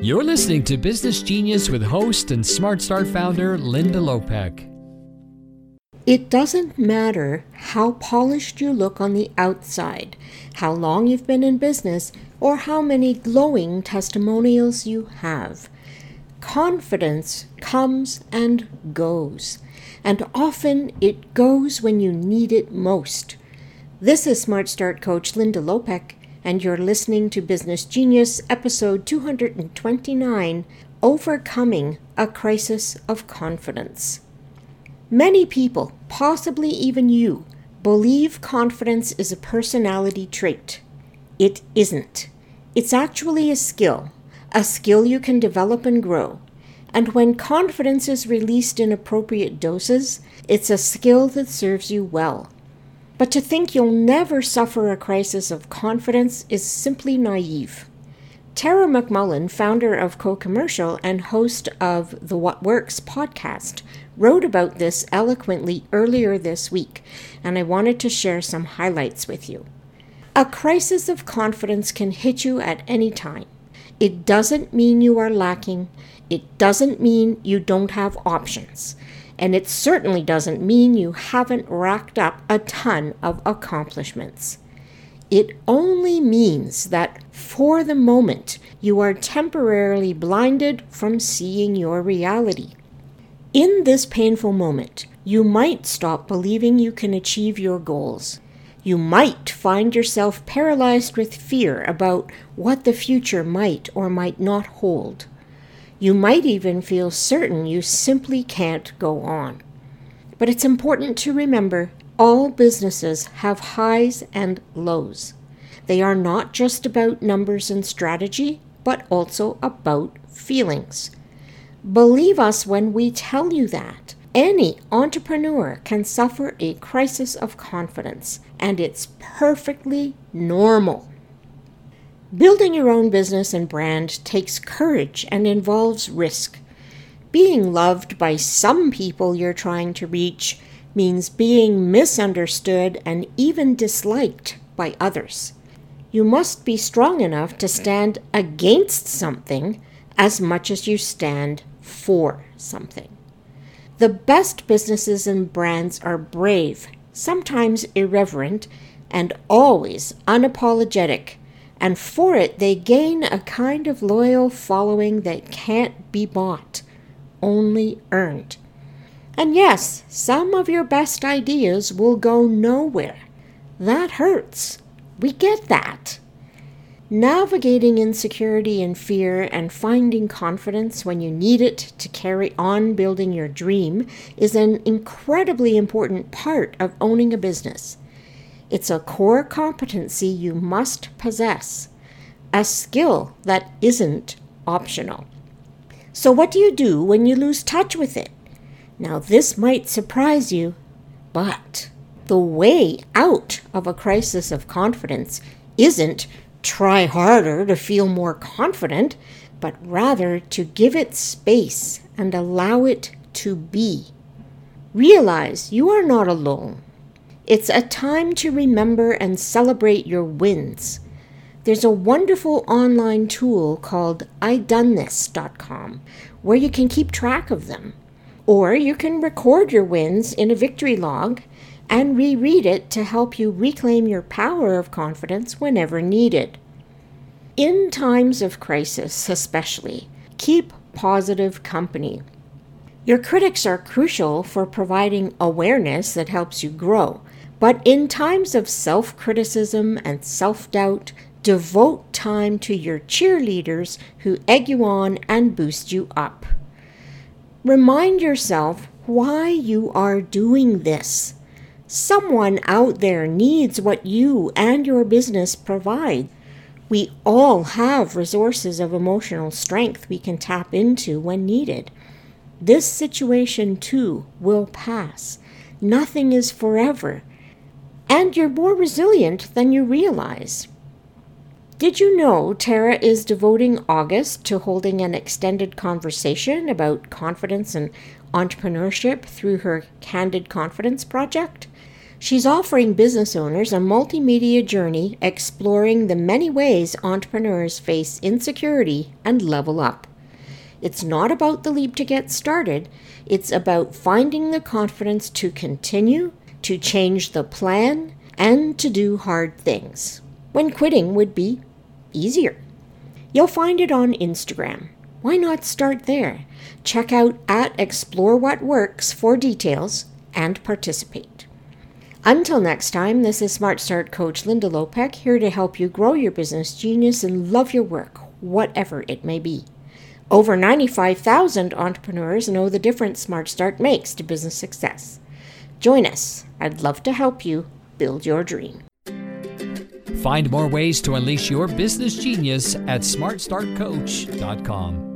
You're listening to Business Genius with host and Smart Start founder Linda Lopek. It doesn't matter how polished you look on the outside, how long you've been in business, or how many glowing testimonials you have. Confidence comes and goes, and often it goes when you need it most. This is Smart Start coach Linda Lopek, and you're listening to Business Genius, episode 229 Overcoming a Crisis of Confidence. Many people, possibly even you, believe confidence is a personality trait. It isn't. It's actually a skill, a skill you can develop and grow. And when confidence is released in appropriate doses, it's a skill that serves you well. But to think you'll never suffer a crisis of confidence is simply naive. Tara McMullin, founder of CoCommercial and host of the What Works podcast, wrote about this eloquently earlier this week, and I wanted to share some highlights with you. A crisis of confidence can hit you at any time. It doesn't mean you are lacking, it doesn't mean you don't have options and it certainly doesn't mean you haven't racked up a ton of accomplishments. It only means that for the moment you are temporarily blinded from seeing your reality. In this painful moment, you might stop believing you can achieve your goals. You might find yourself paralyzed with fear about what the future might or might not hold. You might even feel certain you simply can't go on. But it's important to remember all businesses have highs and lows. They are not just about numbers and strategy, but also about feelings. Believe us when we tell you that. Any entrepreneur can suffer a crisis of confidence, and it's perfectly normal. Building your own business and brand takes courage and involves risk. Being loved by some people you're trying to reach means being misunderstood and even disliked by others. You must be strong enough to stand against something as much as you stand for something. The best businesses and brands are brave, sometimes irreverent, and always unapologetic and for it they gain a kind of loyal following that can't be bought, only earned. And yes, some of your best ideas will go nowhere. That hurts. We get that. Navigating insecurity and fear and finding confidence when you need it to carry on building your dream is an incredibly important part of owning a business. It's a core competency you must possess, a skill that isn't optional. So, what do you do when you lose touch with it? Now, this might surprise you, but the way out of a crisis of confidence isn't try harder to feel more confident, but rather to give it space and allow it to be. Realize you are not alone. It's a time to remember and celebrate your wins. There's a wonderful online tool called iDoneThis.com where you can keep track of them. Or you can record your wins in a victory log and reread it to help you reclaim your power of confidence whenever needed. In times of crisis, especially, keep positive company. Your critics are crucial for providing awareness that helps you grow, but in times of self criticism and self doubt, devote time to your cheerleaders who egg you on and boost you up. Remind yourself why you are doing this. Someone out there needs what you and your business provide. We all have resources of emotional strength we can tap into when needed. This situation too will pass. Nothing is forever, and you're more resilient than you realize. Did you know Tara is devoting August to holding an extended conversation about confidence and entrepreneurship through her Candid Confidence project? She's offering business owners a multimedia journey exploring the many ways entrepreneurs face insecurity and level up. It's not about the leap to get started, it's about finding the confidence to continue, to change the plan, and to do hard things when quitting would be easier. You'll find it on Instagram. Why not start there? Check out at Explore What Works for details and participate. Until next time, this is Smart Start Coach Linda Lopek here to help you grow your business genius and love your work, whatever it may be. Over 95,000 entrepreneurs know the difference Smart Start makes to business success. Join us. I'd love to help you build your dream. Find more ways to unleash your business genius at smartstartcoach.com.